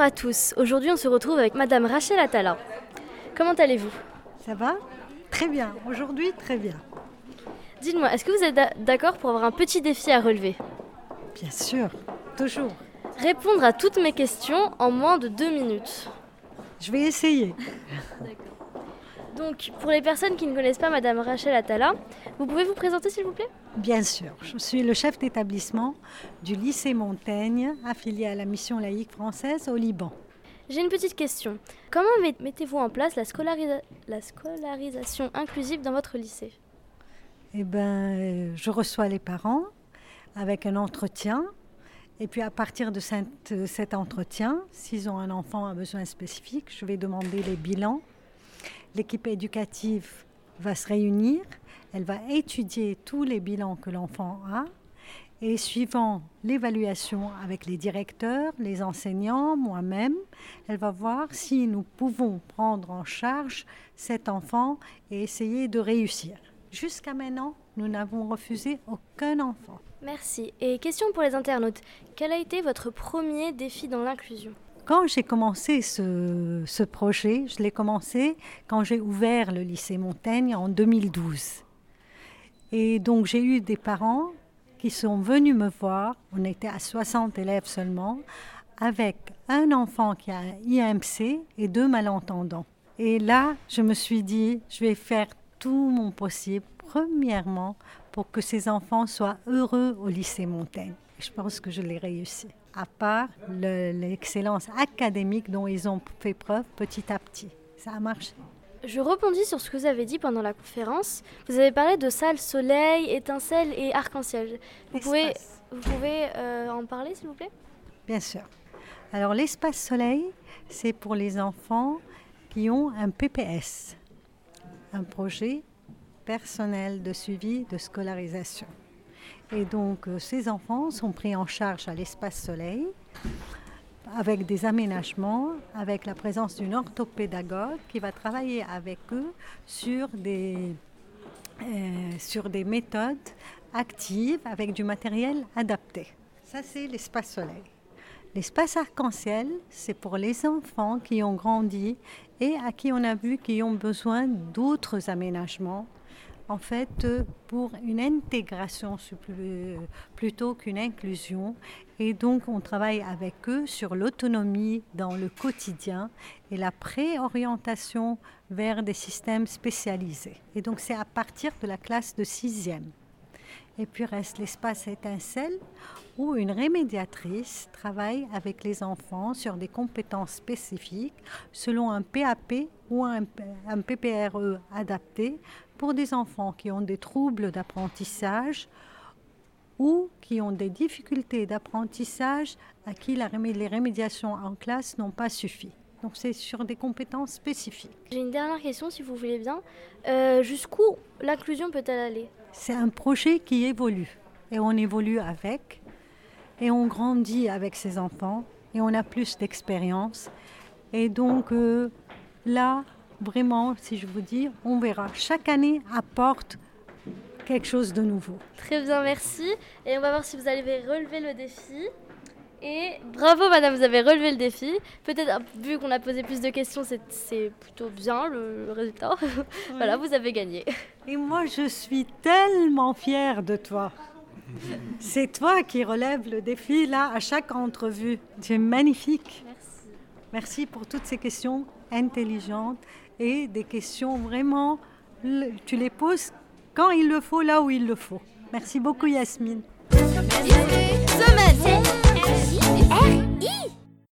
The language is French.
Bonjour à tous. Aujourd'hui, on se retrouve avec Madame Rachel Attala. Comment allez-vous? Ça va? Très bien. Aujourd'hui, très bien. Dites-moi, est-ce que vous êtes d'accord pour avoir un petit défi à relever? Bien sûr, toujours. Répondre à toutes mes questions en moins de deux minutes. Je vais essayer. Donc, pour les personnes qui ne connaissent pas Madame Rachel Attala, vous pouvez vous présenter s'il vous plaît? Bien sûr, je suis le chef d'établissement du lycée Montaigne, affilié à la mission laïque française au Liban. J'ai une petite question. Comment mettez-vous en place la, la scolarisation inclusive dans votre lycée? Eh bien, je reçois les parents avec un entretien. Et puis à partir de cet entretien, s'ils ont un enfant à besoin spécifique, je vais demander les bilans L'équipe éducative va se réunir, elle va étudier tous les bilans que l'enfant a et suivant l'évaluation avec les directeurs, les enseignants, moi-même, elle va voir si nous pouvons prendre en charge cet enfant et essayer de réussir. Jusqu'à maintenant, nous n'avons refusé aucun enfant. Merci. Et question pour les internautes, quel a été votre premier défi dans l'inclusion? Quand j'ai commencé ce, projet, je l'ai commencé quand j'ai ouvert le lycée Montaigne en 2012. Et donc j'ai eu des parents qui sont venus me voir, on était à 60 élèves seulement, avec un enfant qui a un IMC et deux malentendants. Et là, je me suis dit, je vais faire tout mon possible, premièrement, pour que ces enfants soient heureux au lycée Montaigne. Je pense que je l'ai réussi à part l'excellence académique dont ils ont fait preuve petit à petit. Ça a marché. Je rebondis sur ce que vous avez dit pendant la conférence. Vous avez parlé de salles soleil, étincelles et arc-en-ciel. Vous pouvez, vous pouvez euh, en parler, s'il vous plaît? Bien sûr. Alors, l'espace soleil, c'est pour les enfants qui ont un PPS, un projet personnel de suivi de scolarisation. Et donc, euh, ces enfants sont pris en charge à l'espace soleil avec des aménagements, avec la présence d'une orthopédagogue qui va travailler avec eux sur des, euh, sur des méthodes actives avec du matériel adapté. Ça, c'est l'espace soleil. L'espace arc-en-ciel, c'est pour les enfants qui ont grandi et à qui on a vu qu'ils ont besoin d'autres aménagements en fait pour une intégration plutôt qu'une inclusion. Et donc on travaille avec eux sur l'autonomie dans le quotidien et la préorientation vers des systèmes spécialisés. Et donc c'est à partir de la classe de sixième. Et puis reste l'espace étincelle où une rémédiatrice travaille avec les enfants sur des compétences spécifiques selon un PAP ou un, PPRE adapté pour des enfants qui ont des troubles d'apprentissage ou qui ont des difficultés d'apprentissage à qui les rémédiations en classe n'ont pas suffi. Donc c'est sur des compétences spécifiques. J'ai une dernière question si vous voulez bien. Euh, jusqu'où l'inclusion peut-elle aller? C'est un projet qui évolue et on évolue avec et on grandit avec ces enfants et on a plus d'expérience. Et donc euh, là, vraiment, si je vous dis, on verra. Chaque année apporte quelque chose de nouveau. Très bien, merci. Et on va voir si vous allez relever le défi. Et bravo madame, vous avez relevé le défi. Peut-être, vu qu'on a posé plus de questions, c'est plutôt bien le, résultat. voilà, vous avez gagné. Et moi, je suis tellement fière de toi. C'est toi qui relèves le défi là à chaque entrevue. Tu es magnifique. Merci. Merci pour toutes ces questions intelligentes et des questions vraiment, tu les poses quand il le faut, là où il le faut. Merci beaucoup Yasmine. Semaine.